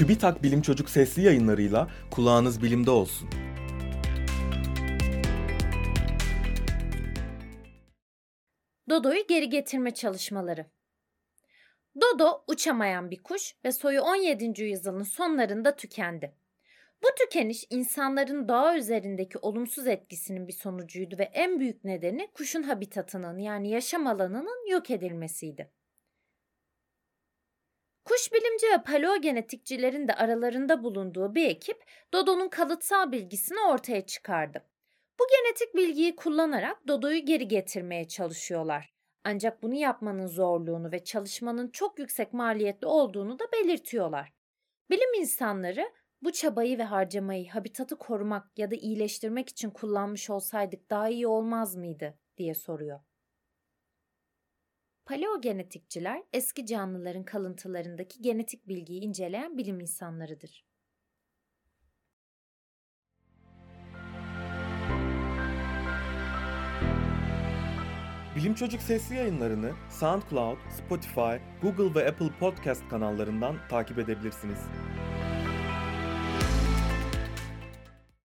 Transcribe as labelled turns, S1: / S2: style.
S1: TÜBİTAK Bilim Çocuk sesli yayınlarıyla kulağınız bilimde olsun.
S2: Dodo'yu geri getirme çalışmaları. Dodo uçamayan bir kuş ve soyu 17. yüzyılın sonlarında tükendi. Bu tükeniş insanların doğa üzerindeki olumsuz etkisinin bir sonucuydu ve en büyük nedeni kuşun habitatının yani yaşam alanının yok edilmesiydi. Kuş bilimci ve paleogenetikçilerin de aralarında bulunduğu bir ekip Dodo'nun kalıtsal bilgisini ortaya çıkardı. Bu genetik bilgiyi kullanarak Dodo'yu geri getirmeye çalışıyorlar. Ancak bunu yapmanın zorluğunu ve çalışmanın çok yüksek maliyetli olduğunu da belirtiyorlar. Bilim insanları bu çabayı ve harcamayı habitatı korumak ya da iyileştirmek için kullanmış olsaydık daha iyi olmaz mıydı diye soruyor. Paleogenetikçiler eski canlıların kalıntılarındaki genetik bilgiyi inceleyen bilim insanlarıdır.
S1: Bilim Çocuk sesli yayınlarını SoundCloud, Spotify, Google ve Apple Podcast kanallarından takip edebilirsiniz.